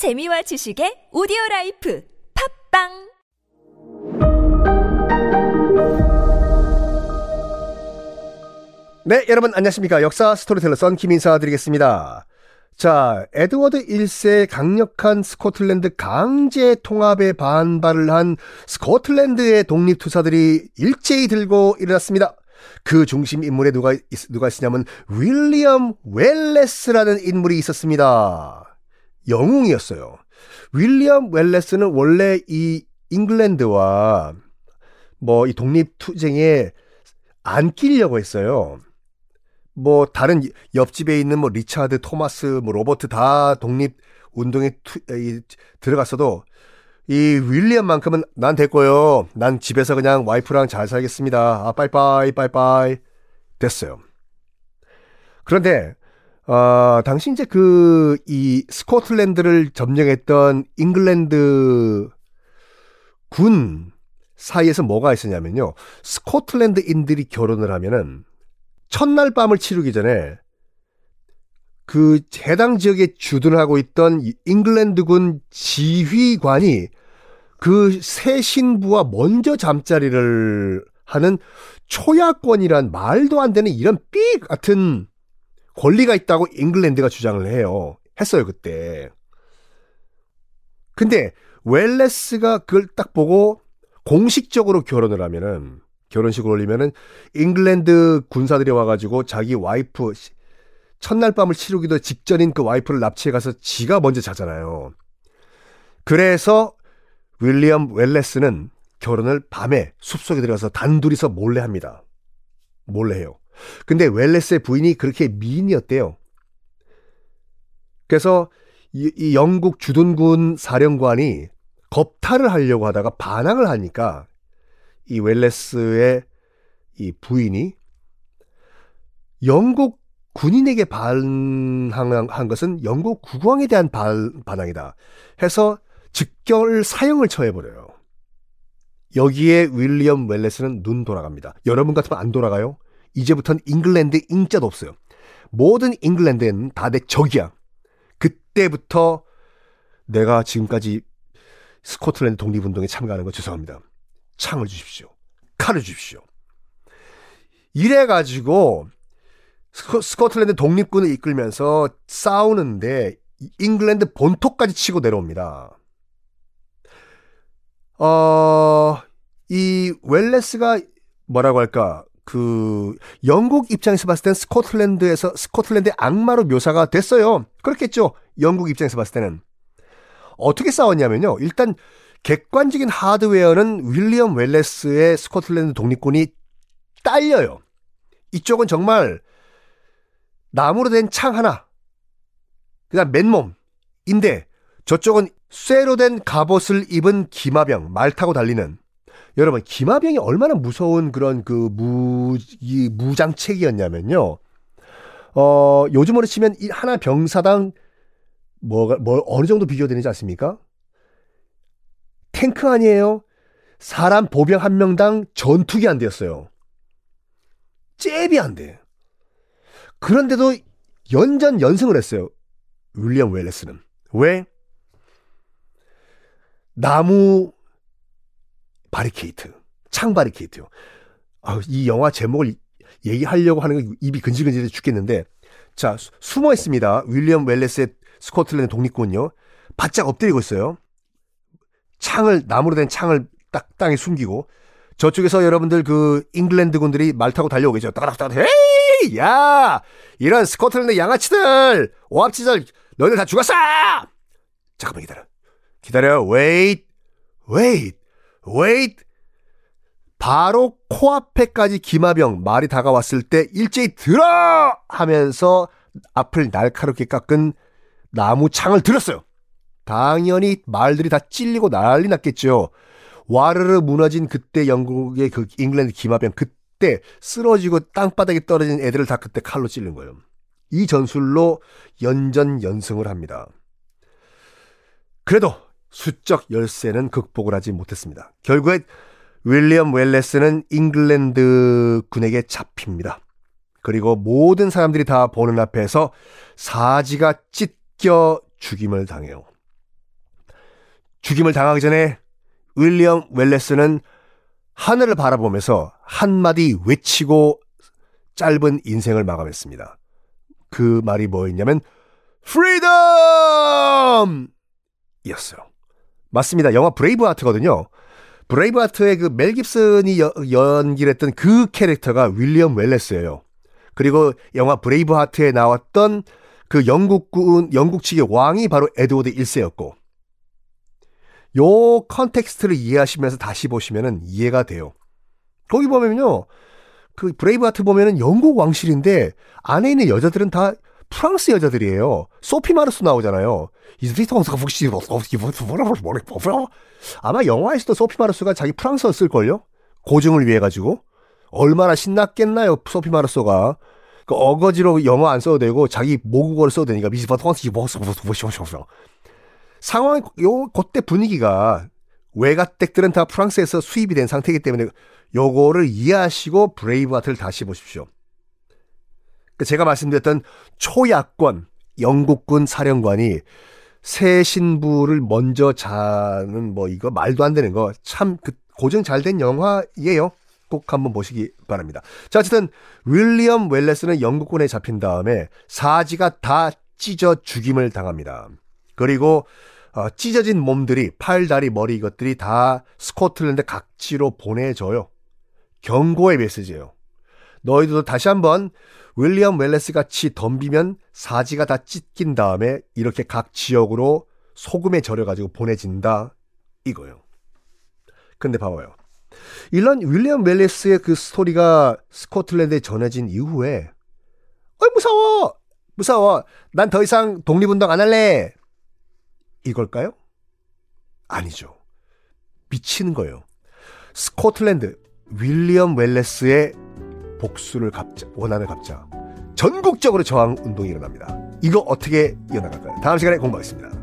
재미와 지식의 오디오 life 팟빵 네, 여러분 안녕하십니까. 역사 스토리텔러 썬킴 인사 드리겠습니다. 자, 에드워드 1세 강력한 스코틀랜드 강제 통합에 반발을 한 스코틀랜드의 독립투사들이 일제히 들고 일어났습니다. 그 중심 인물에 누가, 있, 누가 있으냐면 윌리엄 웰레스라는 인물이 있었습니다. 영웅이었어요. 윌리엄 웰레스는 원래 이 잉글랜드와 뭐 이 독립투쟁에 안 끼려고 했어요. 뭐 다른 옆집에 있는 뭐 리차드, 토마스, 뭐 로버트 다 독립 운동에 투, 이, 들어갔어도 이 윌리엄만큼은 난 됐고요. 난 집에서 그냥 와이프랑 잘 살겠습니다. 아 빠이빠이 빠이빠이 됐어요. 그런데 어, 당시 이제 그 이 스코틀랜드를 점령했던 잉글랜드 군 사이에서 뭐가 있었냐면요. 스코틀랜드인들이 결혼을 하면은 첫날 밤을 치르기 전에 그 해당 지역에 주둔하고 있던 잉글랜드군 지휘관이 그 새 신부와 먼저 잠자리를 하는 초야권이란 말도 안 되는 이런 삐 같은 권리가 있다고 잉글랜드가 주장을 해요. 했어요, 그때. 근데 웰레스가 그걸 딱 보고 공식적으로 결혼을 하면은 결혼식을 올리면은 잉글랜드 군사들이 와가지고 자기 와이프 첫날 밤을 치르기도 직전인 그 와이프를 납치해 가서 지가 먼저 자잖아요. 그래서 윌리엄 웰레스는 결혼을 밤에 숲속에 들어가서 단둘이서 몰래 합니다. 몰래 해요. 근데 웰레스의 부인이 그렇게 미인이었대요. 그래서 이, 이 영국 주둔군 사령관이 겁탈을 하려고 하다가 반항을 하니까 이 웰레스의 이 부인이 영국 군인에게 반항한 것은 영국 국왕에 대한 반, 반항이다 해서 즉결 사형을 처해버려요. 여기에 윌리엄 웰레스는 눈 돌아갑니다. 여러분 같으면 안 돌아가요? 이제부터는 잉글랜드 인자도 없어요. 모든 잉글랜드 애는 다 내 적이야. 그때부터 내가 지금까지 스코틀랜드 독립운동에 참가하는 거 죄송합니다. 창을 주십시오. 칼을 주십시오. 이래가지고 스코, 스코틀랜드 독립군을 이끌면서 싸우는데 잉글랜드 본토까지 치고 내려옵니다. 어, 이 웰레스가 뭐라고 할까? 그 영국 입장에서 봤을 땐 스코틀랜드에서 스코틀랜드의 악마로 묘사가 됐어요. 그렇겠죠. 영국 입장에서 봤을 때는 어떻게 싸웠냐면요. 일단 객관적인 하드웨어는 윌리엄 웰레스의 스코틀랜드 독립군이 딸려요. 이쪽은 정말 나무로 된 창 하나, 그다음 맨몸인데 저쪽은 쇠로 된 갑옷을 입은 기마병, 말 타고 달리는 여러분 기마병이 얼마나 무서운 그런 그 무, 이 무장책이었냐면요. 어, 요즘으로 치면 이 하나 병사당 뭐가 뭐 어느 정도 비교되는지 아십니까? 탱크 아니에요? 사람 보병 한 명당 전투기 안 되었어요. 잽이 안 돼. 그런데도 연전 연승을 했어요. 윌리엄 웰레스는. 왜? 나무 바리케이트, 창 바리케이트요. 아, 이 영화 제목을 얘기하려고 하는 거 입이 근질근질해 죽겠는데, 자, 숨어 있습니다. 윌리엄 웰레스의 스코틀랜드 독립군요. 바짝 엎드리고 있어요. 창을, 나무로 된 창을 딱 땅에 숨기고, 저쪽에서 여러분들 그 잉글랜드 군들이 말 타고 달려오고 계죠. 따닥따닥, 헤이! 야! 이런 스코틀랜드 양아치들! 오합지들, 너희들 다 죽었어! 잠깐만 기다려. 기다려. wait, wait, wait. 바로 코앞에까지 기마병 말이 다가왔을 때 일제히 들어! 하면서 앞을 날카롭게 깎은 나무 창을 들었어요. 당연히 말들이 다 찔리고 난리 났겠죠. 와르르 무너진 그때 영국의 그 잉글랜드 기마병 그때 쓰러지고 땅바닥에 떨어진 애들을 다 그때 칼로 찔른 거예요. 이 전술로 연전 연승을 합니다. 그래도 수적 열세는 극복을 하지 못했습니다. 결국에 윌리엄 웰레스는 잉글랜드 군에게 잡힙니다. 그리고 모든 사람들이 다 보는 앞에서 사지가 찢겨 죽임을 당해요. 죽임을 당하기 전에 윌리엄 웰레스는 하늘을 바라보면서 한마디 외치고 짧은 인생을 마감했습니다. 그 말이 뭐였냐면 Freedom! 이었어요. 맞습니다. 영화 브레이브하트거든요. 브레이브하트의 그 멜 깁슨이 여, 연기했던 그 캐릭터가 윌리엄 웰레스예요. 그리고 영화 브레이브 하트에 나왔던 그 영국군 영국 측의 왕이 바로 에드워드 1세였고 요 context를 이해하시면서 다시 보시면은 이해가 돼요. 거기 보면요. 그 브레이브하트 보면은 영국 왕실인데 안에 있는 여자들은 다 프랑스 여자들이에요. 소피 마르소 나오잖아요. 아마 영화에서도 소피 마르소가 자기 프랑스어 쓸걸요? 고증을 위해 가지고. 얼마나 신났겠나요, 소피 마르소가. 그 어거지로 영어 안 써도 되고 자기 모국어를 써도 되니까 상황 요 그때 분위기가 외가댁들은 다 프랑스에서 수입이 된 상태이기 때문에 요거를 이해하시고 브레이브 하트를 다시 보십시오. 그 제가 말씀드렸던 초야권 영국군 사령관이 새 신부를 먼저 자는 뭐 이거 말도 안 되는 거 참 그 고증 잘 된 영화예요. 꼭 한번 보시기 바랍니다. 자, 어쨌든 윌리엄 웰레스는 영국군에 잡힌 다음에 사지가 다 찢어 죽임을 당합니다. 그리고 어, 찢어진 몸들이 팔, 다리, 머리 이것들이 다 스코틀랜드 각지로 보내져요. 경고의 메시지예요. 너희들도 다시 한번 윌리엄 웰레스 같이 덤비면 사지가 다 찢긴 다음에 이렇게 각 지역으로 소금에 절여가지고 보내진다 이거예요. 근데 봐봐요. 이런 윌리엄 웰레스의 그 스토리가 스코틀랜드에 전해진 이후에 어이 무서워 무서워 난 더 이상 독립운동 안 할래 이걸까요? 아니죠. 미치는 거예요. 스코틀랜드 윌리엄 웰레스의 복수를 갚자, 원한을 갚자. 전국적으로 저항 운동이 일어납니다. 이거 어떻게 이어나갈까요? 다음 시간에 공부하겠습니다.